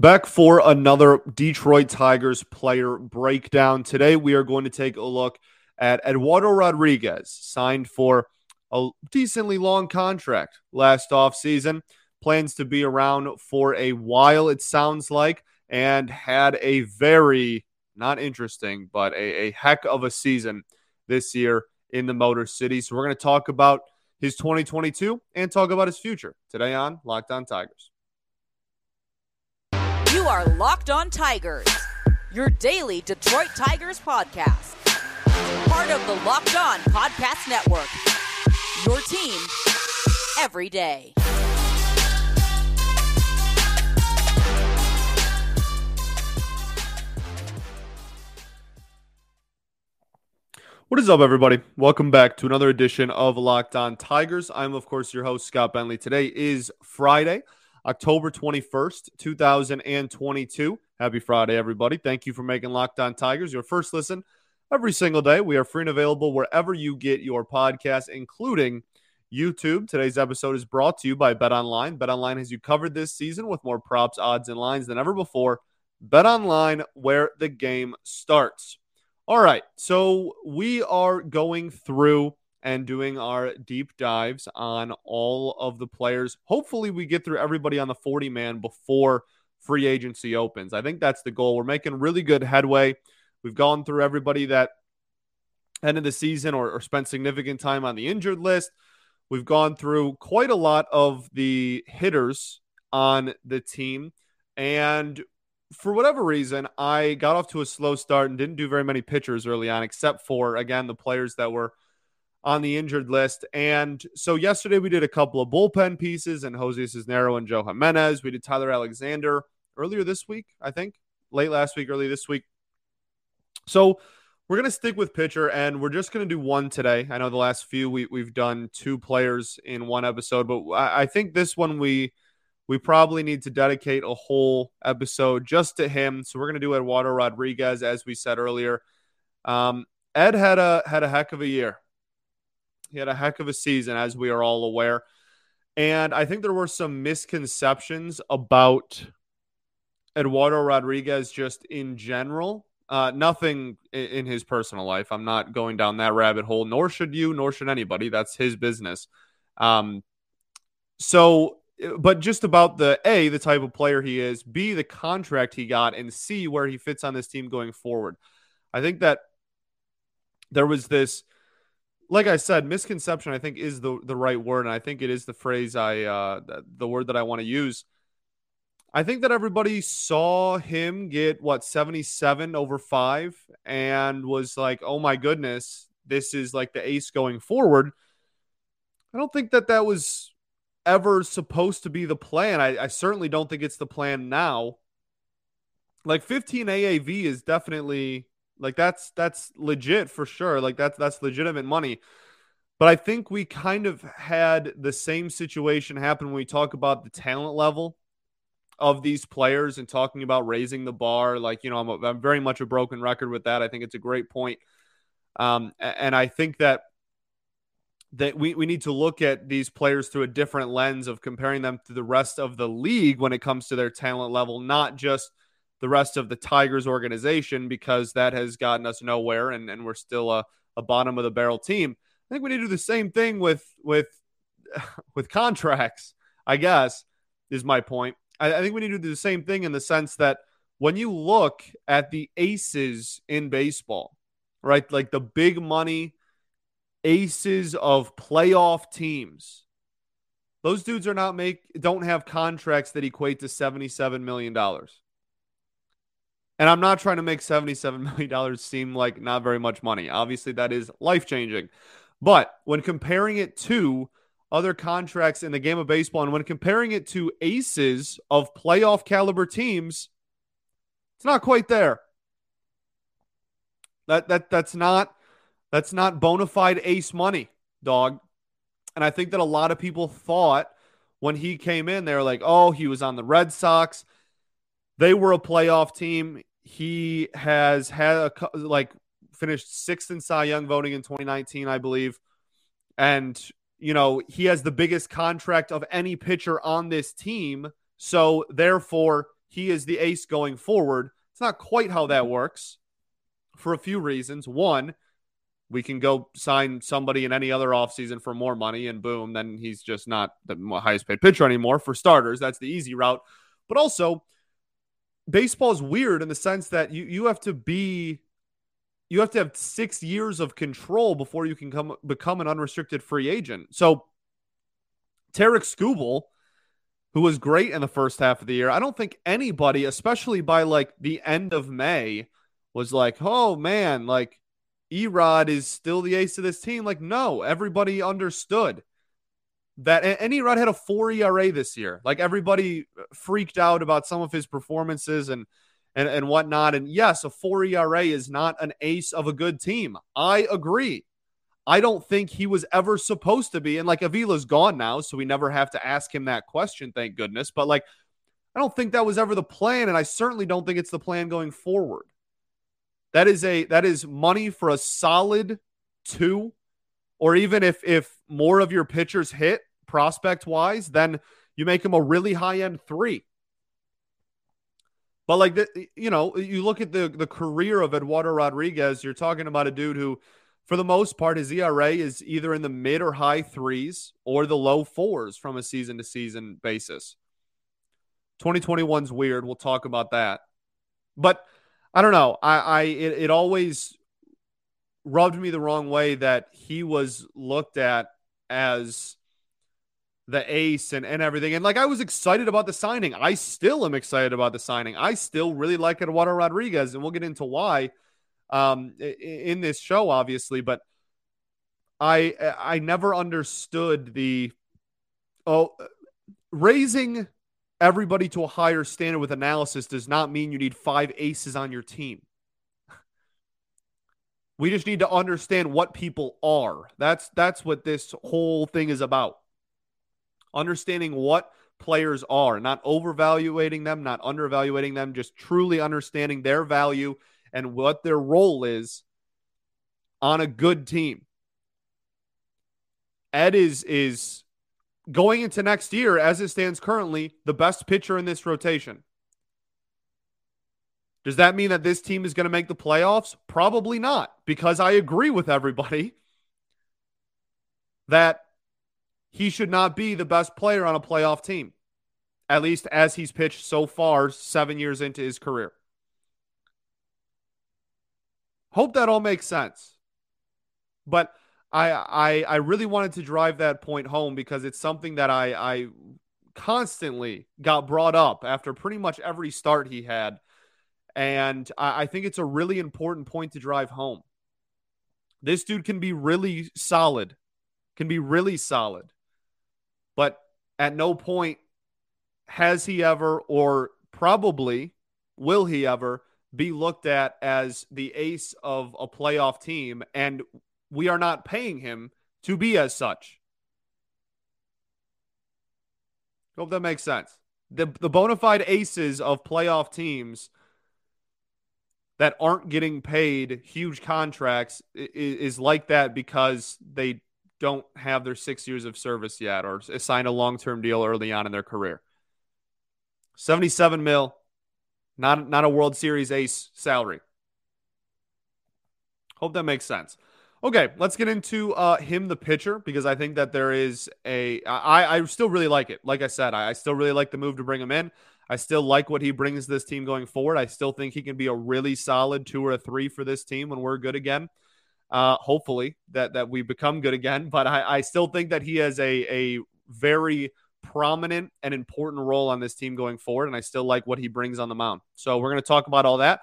Back for another Detroit Tigers player breakdown. Today, we are going to take a look at Eduardo Rodriguez, signed for a decently long contract last offseason. Plans to be around for a while, it sounds like, and had a very, not interesting, but a, a heck of a season this year in the Motor City. So, we're going to talk about his 2022 and talk about his future today on Locked On Tigers. You are Locked On Tigers, your daily Detroit Tigers podcast. Part of the Locked On Podcast Network. Your team every day. What is up, everybody? Welcome back to another edition of Locked On Tigers. I'm, of course, your host, Scott Bentley. Today is Friday. October 21st, 2022. Happy Friday, everybody. Thank you for making Locked On Tigers your first listen every single day. We are free and available wherever you get your podcast, including YouTube. Today's episode is brought to you by Bet Online. Bet Online has you covered this season with more props, odds, and lines than ever before. Bet Online, where the game starts. All right, so we are going through and doing our deep dives on all of the players. Hopefully, we get through everybody on the 40 man before free agency opens. I think that's the goal. We're making really good headway. We've gone through everybody that ended the season or, or spent significant time on the injured list. We've gone through quite a lot of the hitters on the team. And for whatever reason, I got off to a slow start and didn't do very many pitchers early on, except for, again, the players that were on the injured list. And so yesterday we did a couple of bullpen pieces and Jose Cisnero and Joe Jimenez. We did Tyler Alexander earlier this week, I think, late last week, early this week. So we're going to stick with pitcher and we're just going to do one today. I know the last few we, we've done two players in one episode, but I, I think this one we we probably need to dedicate a whole episode just to him. So we're going to do Eduardo Rodriguez, as we said earlier. Um, Ed had a had a heck of a year. He had a heck of a season, as we are all aware. And I think there were some misconceptions about Eduardo Rodriguez just in general. Uh, nothing in his personal life. I'm not going down that rabbit hole, nor should you, nor should anybody. That's his business. Um, so, but just about the A, the type of player he is, B, the contract he got, and C, where he fits on this team going forward. I think that there was this like I said, misconception I think is the the right word, and I think it is the phrase I uh, the word that I want to use. I think that everybody saw him get what 77 over five and was like, oh my goodness, this is like the ace going forward. I don't think that that was ever supposed to be the plan. I, I certainly don't think it's the plan now. Like 15 AAV is definitely like that's that's legit for sure. Like that's that's legitimate money. But I think we kind of had the same situation happen when we talk about the talent level of these players and talking about raising the bar. Like, you know, I'm, a, I'm very much a broken record with that. I think it's a great point. Um, and I think that that we, we need to look at these players through a different lens of comparing them to the rest of the league when it comes to their talent level, not just – the rest of the Tigers organization because that has gotten us nowhere and, and we're still a, a bottom of the barrel team. I think we need to do the same thing with with with contracts, I guess, is my point. I, I think we need to do the same thing in the sense that when you look at the aces in baseball, right? Like the big money aces of playoff teams. Those dudes are not make don't have contracts that equate to 77 million dollars. And I'm not trying to make $77 million seem like not very much money. Obviously, that is life changing. But when comparing it to other contracts in the game of baseball, and when comparing it to aces of playoff caliber teams, it's not quite there. That that that's not that's not bona fide ace money, dog. And I think that a lot of people thought when he came in, they were like, oh, he was on the Red Sox. They were a playoff team. He has had a like finished sixth in Cy Young voting in 2019, I believe, and you know he has the biggest contract of any pitcher on this team. So therefore, he is the ace going forward. It's not quite how that works for a few reasons. One, we can go sign somebody in any other offseason for more money, and boom, then he's just not the highest paid pitcher anymore. For starters, that's the easy route. But also, baseball is weird in the sense that you you have to be you have to have six years of control before you can come become an unrestricted free agent. So Tarek Skubal, who was great in the first half of the year, I don't think anybody, especially by like the end of May, was like, oh man, like Erod is still the ace of this team. Like, no, everybody understood that and Erod had a four ERA this year. Like everybody freaked out about some of his performances and and, and whatnot. And yes, a four ERA is not an ace of a good team. I agree. I don't think he was ever supposed to be. And like Avila's gone now, so we never have to ask him that question, thank goodness. But like, I don't think that was ever the plan, and I certainly don't think it's the plan going forward. That is a that is money for a solid two, or even if if more of your pitchers hit prospect wise, then you make him a really high end three. But like the, you know, you look at the the career of Eduardo Rodriguez, you're talking about a dude who, for the most part, his ERA is either in the mid or high threes or the low fours from a season to season basis. 2021's weird. We'll talk about that. But I don't know. I, I it, it always rubbed me the wrong way that he was looked at as the ace and, and everything. And like I was excited about the signing. I still am excited about the signing. I still really like Eduardo Rodriguez, and we'll get into why um in this show, obviously, but I I never understood the oh raising everybody to a higher standard with analysis does not mean you need five aces on your team. We just need to understand what people are. That's that's what this whole thing is about. Understanding what players are, not overvaluating them, not undervaluating them, just truly understanding their value and what their role is on a good team. Ed is is going into next year, as it stands currently, the best pitcher in this rotation. Does that mean that this team is going to make the playoffs? Probably not, because I agree with everybody that he should not be the best player on a playoff team, at least as he's pitched so far, seven years into his career. Hope that all makes sense. But I I I really wanted to drive that point home because it's something that I I constantly got brought up after pretty much every start he had. And I, I think it's a really important point to drive home. This dude can be really solid, can be really solid. At no point has he ever, or probably will he ever, be looked at as the ace of a playoff team. And we are not paying him to be as such. Hope that makes sense. The the bona fide aces of playoff teams that aren't getting paid huge contracts is, is like that because they don't have their six years of service yet or signed a long term deal early on in their career. 77 mil, not, not a World Series ace salary. Hope that makes sense. Okay, let's get into uh, him, the pitcher, because I think that there is a. I, I still really like it. Like I said, I, I still really like the move to bring him in. I still like what he brings this team going forward. I still think he can be a really solid two or a three for this team when we're good again. Uh, hopefully that that we become good again. But I, I still think that he has a a very prominent and important role on this team going forward, and I still like what he brings on the mound. So we're going to talk about all that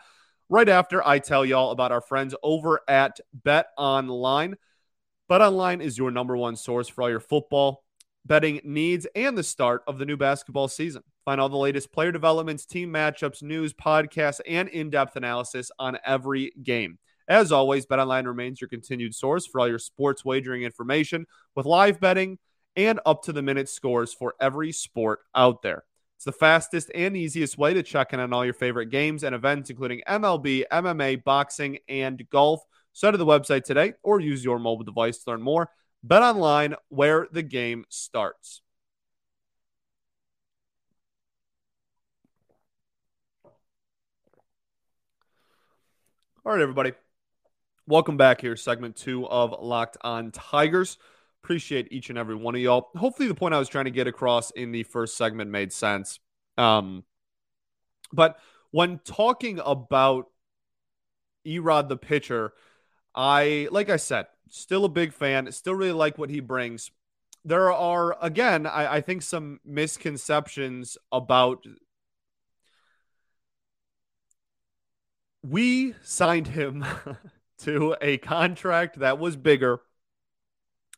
right after I tell y'all about our friends over at Bet Online. Bet Online is your number one source for all your football betting needs and the start of the new basketball season. Find all the latest player developments, team matchups, news, podcasts, and in depth analysis on every game. As always, BetOnline remains your continued source for all your sports wagering information with live betting and up to the minute scores for every sport out there. It's the fastest and easiest way to check in on all your favorite games and events, including MLB, MMA, boxing, and golf. So, to the website today or use your mobile device to learn more. BetOnline, where the game starts. All right, everybody. Welcome back here, segment two of Locked on Tigers. Appreciate each and every one of y'all. Hopefully, the point I was trying to get across in the first segment made sense. Um, but when talking about Erod the pitcher, I like I said, still a big fan, still really like what he brings. There are again, I, I think some misconceptions about we signed him to a contract that was bigger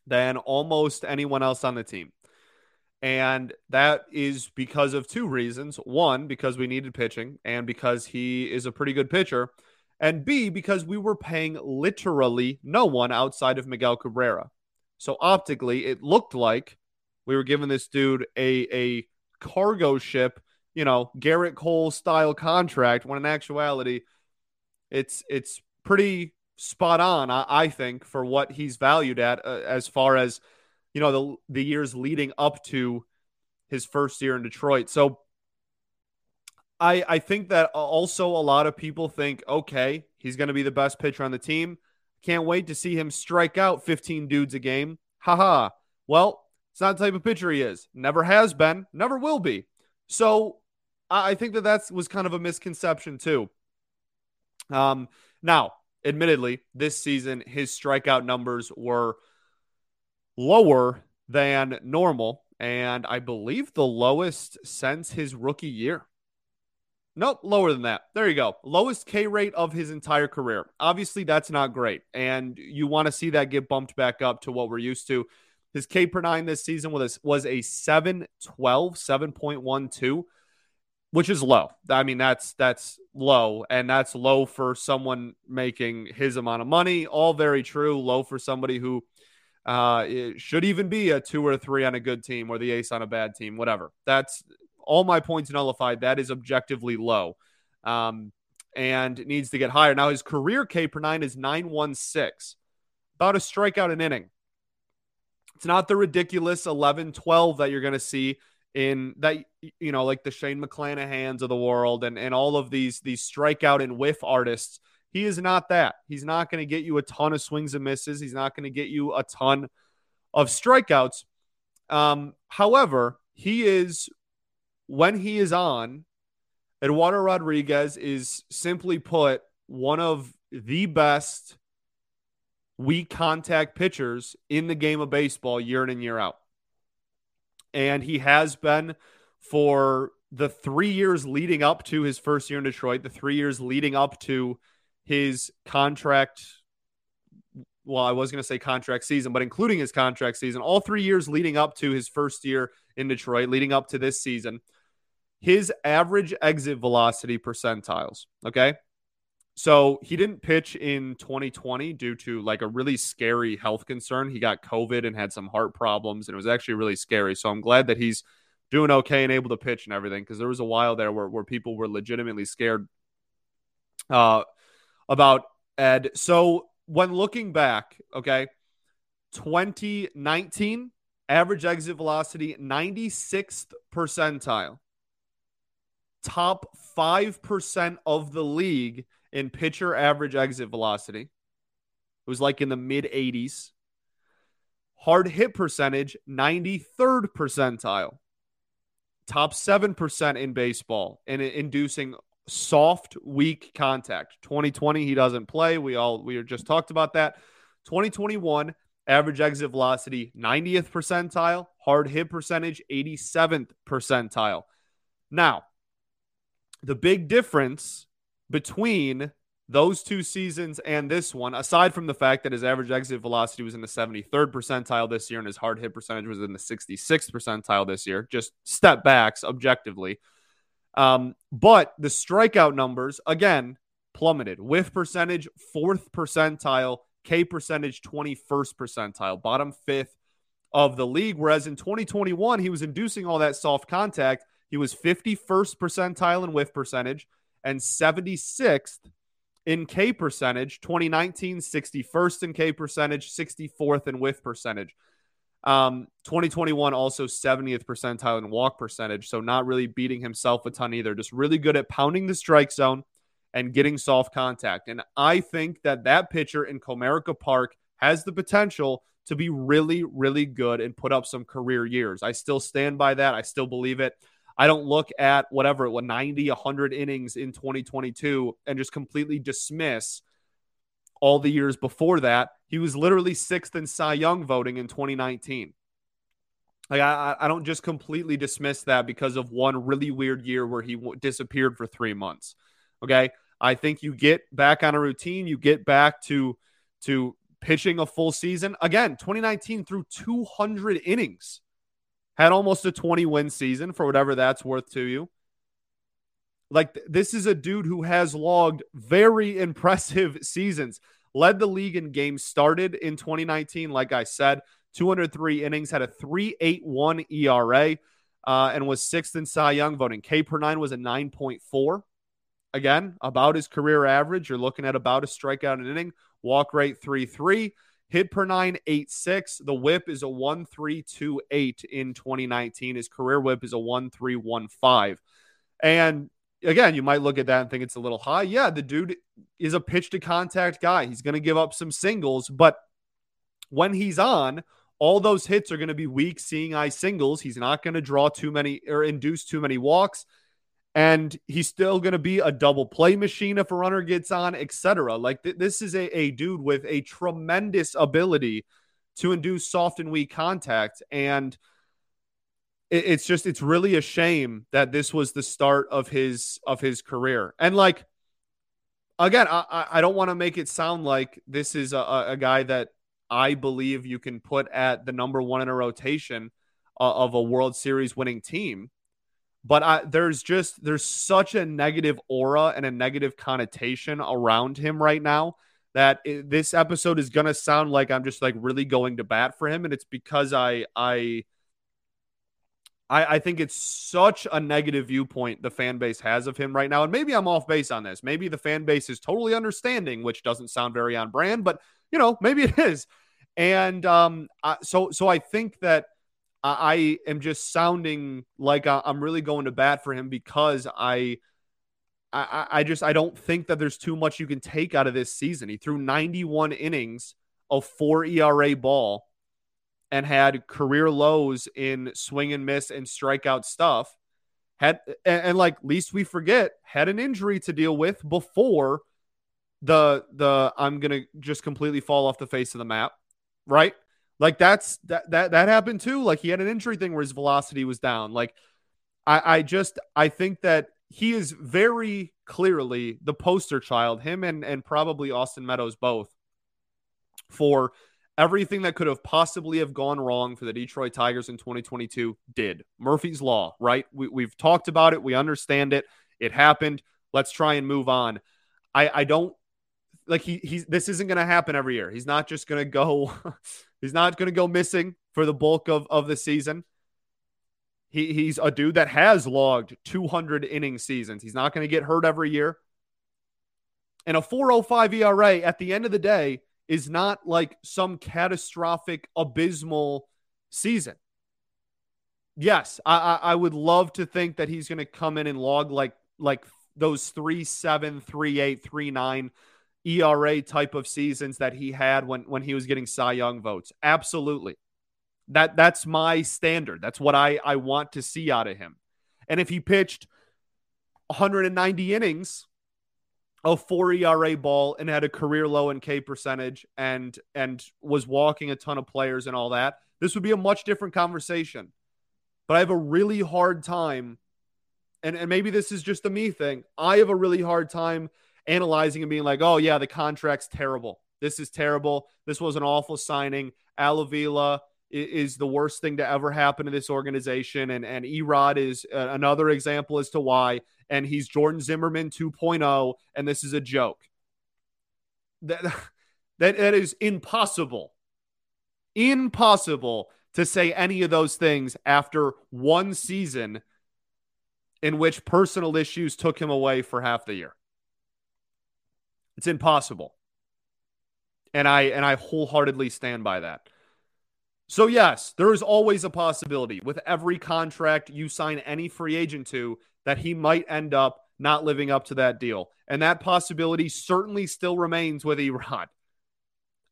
than almost anyone else on the team. And that is because of two reasons. One, because we needed pitching, and because he is a pretty good pitcher. And B, because we were paying literally no one outside of Miguel Cabrera. So optically, it looked like we were giving this dude a, a cargo ship, you know, Gerrit Cole style contract, when in actuality, it's it's pretty spot on, I, I think, for what he's valued at uh, as far as you know the the years leading up to his first year in Detroit. So I I think that also a lot of people think, okay, he's going to be the best pitcher on the team. Can't wait to see him strike out 15 dudes a game. Haha. Well, it's not the type of pitcher he is. Never has been. Never will be. So I think that that was kind of a misconception too. Um, now, admittedly, this season his strikeout numbers were lower than normal, and I believe the lowest since his rookie year. Nope, lower than that. There you go. Lowest K rate of his entire career. Obviously, that's not great. And you want to see that get bumped back up to what we're used to. His K per nine this season was, was a 712, 7.12 which is low. I mean, that's that's low, and that's low for someone making his amount of money. All very true. Low for somebody who uh, should even be a two or three on a good team or the ace on a bad team, whatever. That's all my points nullified. That is objectively low, um, and needs to get higher. Now his career K per nine is nine one six, about a strikeout an inning. It's not the ridiculous 11 12 that you're going to see in that you know like the Shane McClanahan's of the world and and all of these these strikeout and whiff artists. He is not that. He's not going to get you a ton of swings and misses. He's not going to get you a ton of strikeouts. Um, however, he is when he is on, Eduardo Rodriguez is simply put one of the best weak contact pitchers in the game of baseball year in and year out and he has been for the three years leading up to his first year in Detroit, the three years leading up to his contract. Well, I was going to say contract season, but including his contract season, all three years leading up to his first year in Detroit, leading up to this season, his average exit velocity percentiles. Okay. So he didn't pitch in 2020 due to like a really scary health concern. He got COVID and had some heart problems, and it was actually really scary. So I'm glad that he's doing okay and able to pitch and everything because there was a while there where, where people were legitimately scared uh, about Ed. So when looking back, okay, 2019 average exit velocity 96th percentile, top 5% of the league in pitcher average exit velocity. It was like in the mid 80s. Hard hit percentage, 93rd percentile. Top 7% in baseball and inducing soft, weak contact. 2020, he doesn't play. We all we just talked about that. 2021, average exit velocity, 90th percentile, hard hit percentage, 87th percentile. Now, the big difference between those two seasons and this one, aside from the fact that his average exit velocity was in the 73rd percentile this year and his hard hit percentage was in the 66th percentile this year, just step backs objectively. Um, but the strikeout numbers, again, plummeted. Whiff percentage, fourth percentile, K percentage, 21st percentile, bottom fifth of the league. Whereas in 2021, he was inducing all that soft contact. He was 51st percentile in whiff percentage, and 76th in K percentage. 2019, 61st in K percentage, 64th in whiff percentage. Um, 2021 also 70th percentile in walk percentage. So not really beating himself a ton either. Just really good at pounding the strike zone and getting soft contact. And I think that that pitcher in Comerica Park has the potential to be really, really good and put up some career years. I still stand by that. I still believe it. I don't look at whatever, what 90, 100 innings in 2022 and just completely dismiss all the years before that. He was literally sixth in Cy Young voting in 2019. Like I, I don't just completely dismiss that because of one really weird year where he w- disappeared for three months. Okay, I think you get back on a routine, you get back to to pitching a full season. Again, 2019 through 200 innings, had almost a 20 win season for whatever that's worth to you. Like th- this is a dude who has logged very impressive seasons. Led the league in games started in 2019, like I said, 203 innings, had a 3.81 ERA, uh, and was sixth in Cy Young voting. K per nine was a 9.4. Again, about his career average. You're looking at about a strikeout an inning. Walk rate 3.3. Hit per nine, 8.6. The whip is a one, three, two, eight in 2019. His career whip is a one, three, one, five. And again, you might look at that and think it's a little high. Yeah, the dude is a pitch to contact guy. He's going to give up some singles, but when he's on, all those hits are going to be weak seeing eye singles. He's not going to draw too many or induce too many walks. And he's still going to be a double play machine if a runner gets on, etc. Like th- this is a, a dude with a tremendous ability to induce soft and weak contact. And it, it's just it's really a shame that this was the start of his of his career. And like again, I I don't want to make it sound like this is a, a guy that I believe you can put at the number one in a rotation uh, of a World Series winning team. But I, there's just there's such a negative aura and a negative connotation around him right now that it, this episode is gonna sound like I'm just like really going to bat for him, and it's because I I I, I think it's such a negative viewpoint the fan base has of him right now. And maybe I'm off base on this. Maybe the fan base is totally understanding, which doesn't sound very on brand, but you know, maybe it is. And um, I, so so I think that I am just sounding like I'm really going to bat for him because I, I, I just I don't think that there's too much you can take out of this season. He threw 91 innings of four ERA ball and had career lows in swing and miss and strikeout stuff. Had and, and, like least we forget had an injury to deal with before the the I'm gonna just completely fall off the face of the map, right? Like that's that that that happened too. Like he had an injury thing where his velocity was down. Like I I just I think that he is very clearly the poster child, him and and probably Austin Meadows both for everything that could have possibly have gone wrong for the Detroit Tigers in 2022 did. Murphy's Law, right? We, we've talked about it. We understand it. It happened. Let's try and move on. I, I don't like he he's this isn't going to happen every year. He's not just going to go he's not going to go missing for the bulk of of the season. He he's a dude that has logged 200 inning seasons. He's not going to get hurt every year. And a 405 ERA at the end of the day is not like some catastrophic, abysmal season. Yes, I, I, I would love to think that he's going to come in and log like like those three seven, three eight, three nine ERA type of seasons that he had when when he was getting Cy Young votes. Absolutely. That that's my standard. That's what I I want to see out of him. And if he pitched 190 innings a four ERA ball and had a career low in K percentage and and was walking a ton of players and all that, this would be a much different conversation. But I have a really hard time, and, and maybe this is just a me thing. I have a really hard time analyzing and being like, oh yeah, the contract's terrible. This is terrible. This was an awful signing. Al Avila is the worst thing to ever happen to this organization. And and Erod is another example as to why and he's Jordan Zimmermann 2.0, and this is a joke. That, that, that is impossible. Impossible to say any of those things after one season in which personal issues took him away for half the year. It's impossible. And I and I wholeheartedly stand by that. So yes, there is always a possibility with every contract you sign any free agent to that he might end up not living up to that deal. And that possibility certainly still remains with Erod.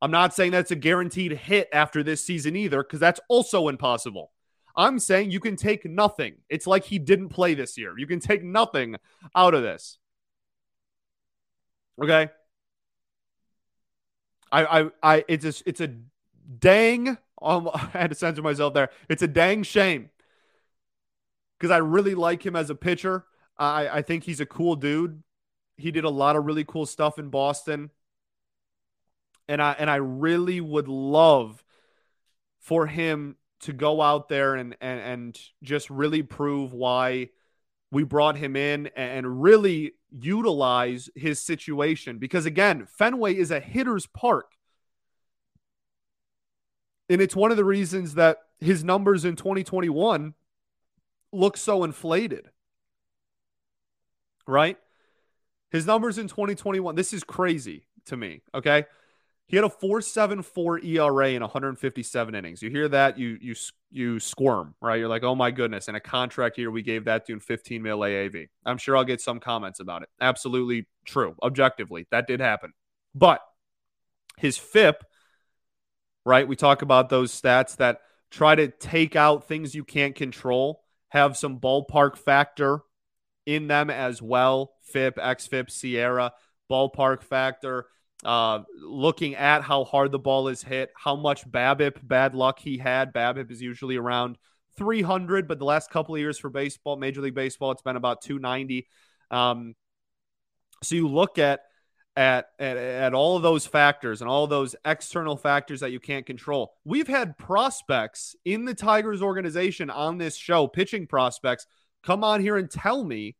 I'm not saying that's a guaranteed hit after this season either, because that's also impossible. I'm saying you can take nothing. It's like he didn't play this year. You can take nothing out of this. Okay. I, I, I, it's a, it's a dang. Um, I had to censor myself there. It's a dang shame because I really like him as a pitcher. I, I think he's a cool dude. He did a lot of really cool stuff in Boston. And I and I really would love for him to go out there and and, and just really prove why we brought him in and really utilize his situation because again Fenway is a hitter's park. And it's one of the reasons that his numbers in 2021 look so inflated. Right? His numbers in 2021 this is crazy to me okay he had a 4.74 ERA in 157 innings. You hear that, you you you squirm, right? You're like, "Oh my goodness!" In a contract year, we gave that dude 15 mil AAV. I'm sure I'll get some comments about it. Absolutely true, objectively, that did happen. But his FIP, right? We talk about those stats that try to take out things you can't control, have some ballpark factor in them as well. FIP, XFIP, SIERA, ballpark factor uh, looking at how hard the ball is hit, how much BABIP bad luck he had. BABIP is usually around 300, but the last couple of years for baseball, Major League Baseball, it's been about 290. Um, so you look at, at at at all of those factors and all those external factors that you can't control. We've had prospects in the Tigers organization on this show, pitching prospects, come on here and tell me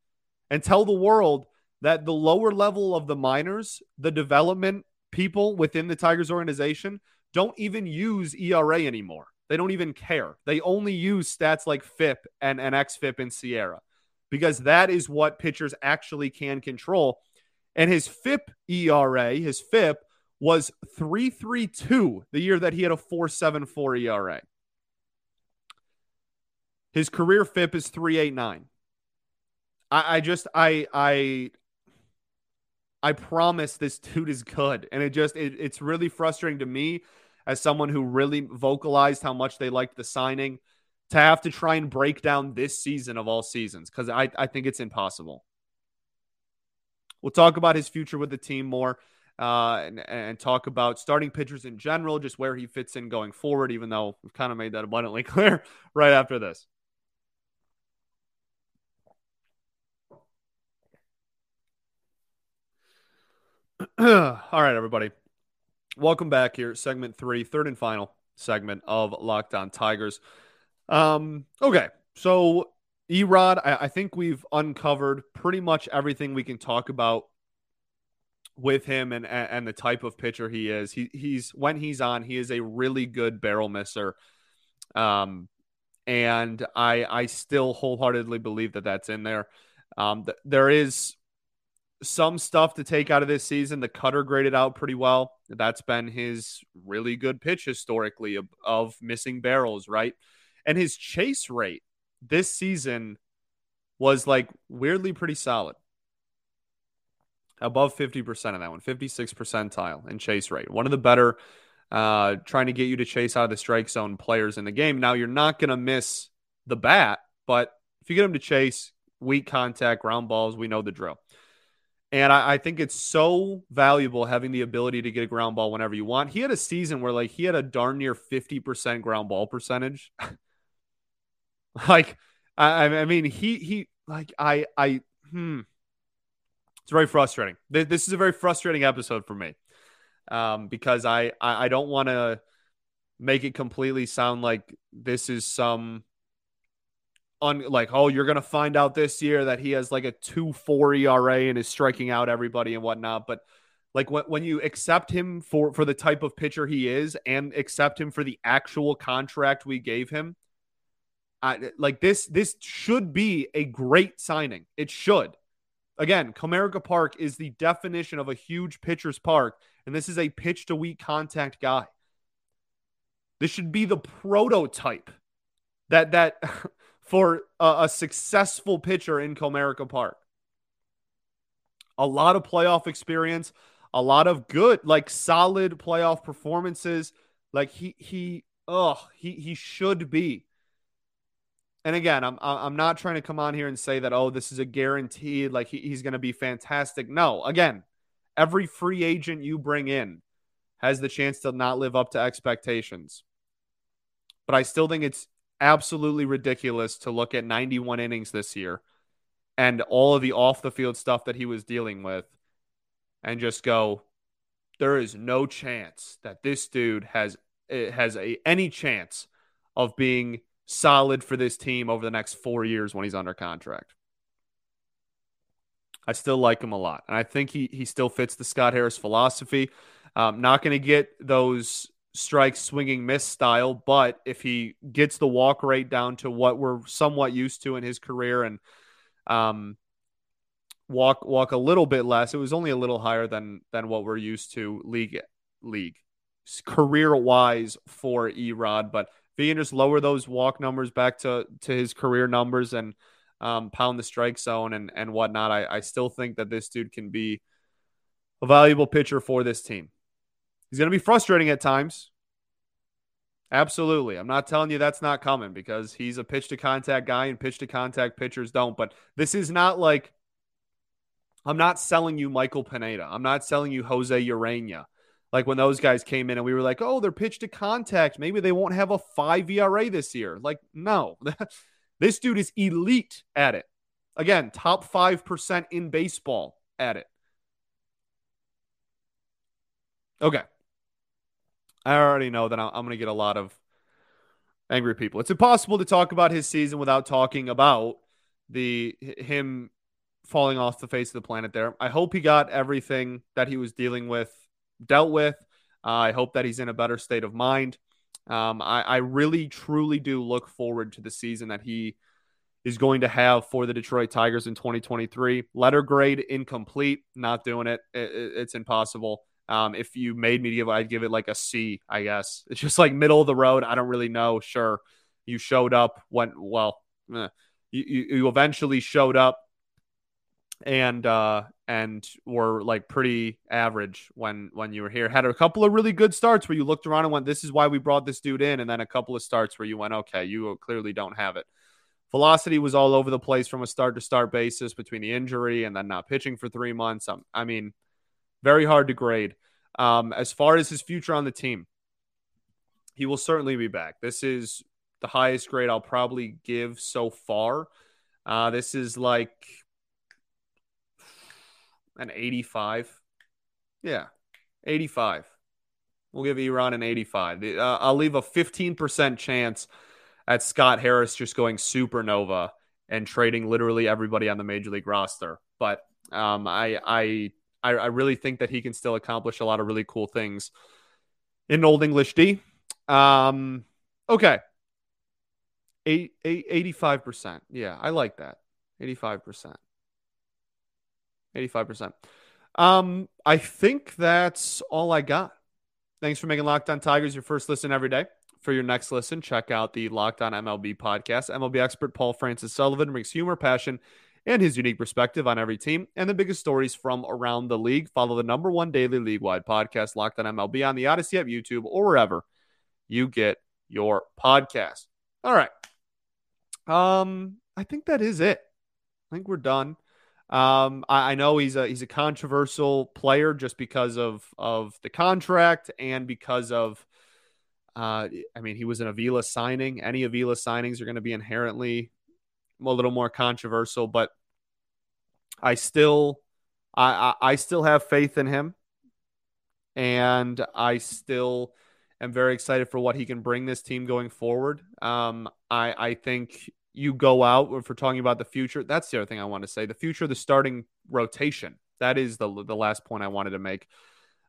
and tell the world that the lower level of the minors, the development people within the Tigers organization, don't even use ERA anymore. They don't even care. They only use stats like FIP and, and XFIP and SIERA because that is what pitchers actually can control. And his FIP ERA, his FIP was 332 the year that he had a 474 ERA. His career FIP is 389. I, I just I I I promise this dude is good. And it just, it, it's really frustrating to me as someone who really vocalized how much they liked the signing to have to try and break down this season of all seasons because I, I think it's impossible. We'll talk about his future with the team more uh, and, and talk about starting pitchers in general, just where he fits in going forward, even though we've kind of made that abundantly clear right after this. All right, everybody. Welcome back here. Segment three, third and final segment of Locked On Tigers. Um, okay, so Erod, I, I think we've uncovered pretty much everything we can talk about with him and and the type of pitcher he is. He he's when he's on, he is a really good barrel misser. Um, and I I still wholeheartedly believe that that's in there. Um, th- there is some stuff to take out of this season. The cutter graded out pretty well. That's been his really good pitch historically of, of missing barrels, right? And his chase rate this season was like weirdly pretty solid. Above 50% of that one, 56 percentile in chase rate. One of the better uh, trying to get you to chase out of the strike zone players in the game. Now, you're not going to miss the bat, but if you get him to chase, weak contact, ground balls, we know the drill. And I, I, think it's so valuable having the ability to get a ground ball whenever you want. He had a season where like he had a darn near 50% ground ball percentage. like, I, I mean, he, he, like, I, I, hmm. It's very frustrating. This is a very frustrating episode for me um, because I, I, I don't want to make it completely sound like this is some like, oh, you're gonna find out this year that he has like a two four ERA and is striking out everybody and whatnot. But like when, when you accept him for for the type of pitcher he is and accept him for the actual contract we gave him, I, like this this should be a great signing. It should. Again, Comerica Park is the definition of a huge pitcher's park, and this is a pitch to weak contact guy. This should be the prototype that that for a, a successful pitcher in Comerica Park. a lot of playoff experience, a lot of good, like solid playoff performances. Like he he oh he he should be. And again, I'm I'm not trying to come on here and say that oh this is a guaranteed like he, he's going to be fantastic. No, again, every free agent you bring in has the chance to not live up to expectations. But I still think it's absolutely ridiculous to look at 91 innings this year and all of the off the field stuff that he was dealing with and just go there is no chance that this dude has eh, has a, any chance of being solid for this team over the next 4 years when he's under contract. I still like him a lot. And I think he he still fits the Scott Harris philosophy. Um, not going to get those strike swinging miss style, but if he gets the walk rate down to what we're somewhat used to in his career and um, walk walk a little bit less, it was only a little higher than than what we're used to league league career wise for Erod, but if he can just lower those walk numbers back to to his career numbers and um, pound the strike zone and and whatnot, I, I still think that this dude can be a valuable pitcher for this team. He's going to be frustrating at times. Absolutely. I'm not telling you that's not coming because he's a pitch to contact guy and pitch to contact pitchers don't. But this is not like I'm not selling you Michael Pineda. I'm not selling you Jose Ureña. Like when those guys came in and we were like, oh, they're pitch to contact. Maybe they won't have a five ERA this year. Like, no. this dude is elite at it. Again, top 5% in baseball at it. Okay. I already know that I'm going to get a lot of angry people. It's impossible to talk about his season without talking about the him falling off the face of the planet there. I hope he got everything that he was dealing with dealt with. Uh, I hope that he's in a better state of mind. Um, I, I really, truly do look forward to the season that he is going to have for the Detroit Tigers in 2023. Letter grade incomplete, not doing it. it, it it's impossible. Um, if you made me give, I'd give it like a C, I guess. It's just like middle of the road. I don't really know. Sure, you showed up. Went well. Eh. You, you eventually showed up, and uh, and were like pretty average when when you were here. Had a couple of really good starts where you looked around and went, "This is why we brought this dude in," and then a couple of starts where you went, "Okay, you clearly don't have it." Velocity was all over the place from a start to start basis between the injury and then not pitching for three months. Um, I mean very hard to grade. Um, as far as his future on the team, he will certainly be back. This is the highest grade I'll probably give so far. Uh, this is like an 85. Yeah, 85. We'll give Erod an 85. Uh, I'll leave a 15% chance at Scott Harris just going supernova and trading literally everybody on the major league roster. But um, I, I I, I really think that he can still accomplish a lot of really cool things in Old English D. Um, okay. Eight, eight, 85%. Yeah, I like that. 85%. 85%. Um, I think that's all I got. Thanks for making Locked On Tigers your first listen every day. For your next listen, check out the Locked On MLB podcast. MLB expert Paul Francis Sullivan brings humor, passion, and his unique perspective on every team and the biggest stories from around the league. Follow the number one daily league wide podcast, Locked on MLB, on the Audacy app, YouTube, or wherever you get your podcast. All right. Um, I think that is it. I think we're done. Um, I, I know he's a he's a controversial player just because of of the contract and because of uh, I mean, he was an Avila signing. Any Avila signings are going to be inherently a little more controversial, but I still I, I, still have faith in him. And I still am very excited for what he can bring this team going forward. Um, I, I think you go out if we're talking about the future. That's the other thing I want to say. The future of the starting rotation. That is the the last point I wanted to make.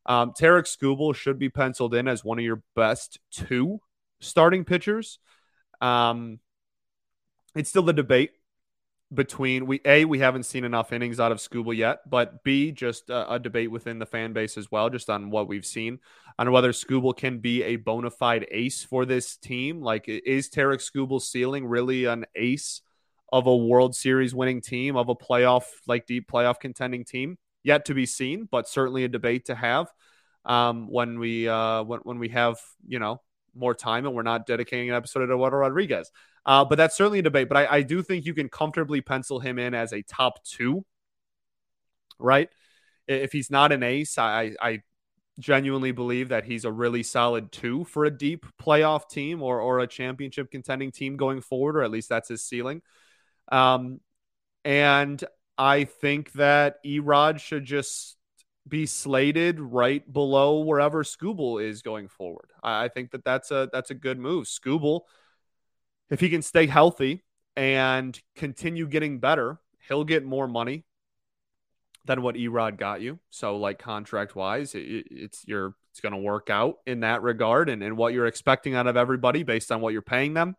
Um, Tarek Skubal should be penciled in as one of your best two starting pitchers. Um, it's still the debate between we a we haven't seen enough innings out of Skubal yet, but b just a, a, debate within the fan base as well, just on what we've seen on whether Skubal can be a bona fide ace for this team. Like, is Tarek Skubal's ceiling really an ace of a World Series winning team of a playoff like deep playoff contending team? Yet to be seen, but certainly a debate to have um, when we uh, when when we have you know more time and we're not dedicating an episode to Eduardo Rodriguez. Uh, but that's certainly a debate. But I, I do think you can comfortably pencil him in as a top two, right? If he's not an ace, I, I genuinely believe that he's a really solid two for a deep playoff team or, or a championship contending team going forward, or at least that's his ceiling. Um, and I think that Erod should just be slated right below wherever Skubal is going forward. I, think that that's a that's a good move. Skubal, if he can stay healthy and continue getting better, he'll get more money than what Erod got you. So, like contract wise, it, it's your it's going to work out in that regard, and, and what you're expecting out of everybody based on what you're paying them.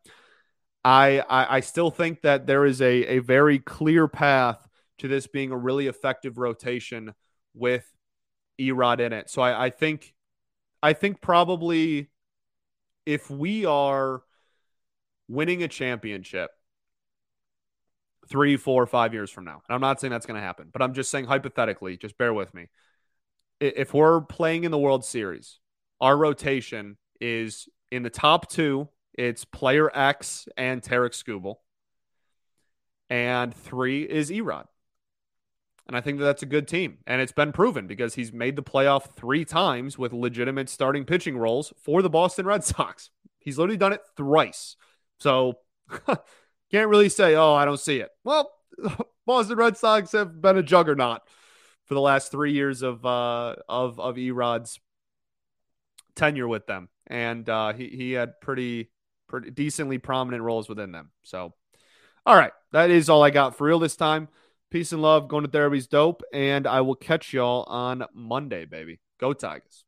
I, I, I still think that there is a a very clear path to this being a really effective rotation with Erod in it. So I, I think I think probably if we are winning a championship three, four, five years from now, and I'm not saying that's going to happen, but I'm just saying hypothetically, just bear with me. If we're playing in the World Series, our rotation is in the top two, it's player X and Tarik Skubal. And three is Erod. And I think that that's a good team. And it's been proven because he's made the playoff three times with legitimate starting pitching roles for the Boston Red Sox. He's literally done it thrice. So can't really say, oh, I don't see it. Well, Boston Red Sox have been a juggernaut for the last three years of uh, of of Erod's tenure with them, and uh, he he had pretty pretty decently prominent roles within them. So, all right, that is all I got for real this time. Peace and love. Going to therapy's dope. And I will catch y'all on Monday, baby. Go Tigers.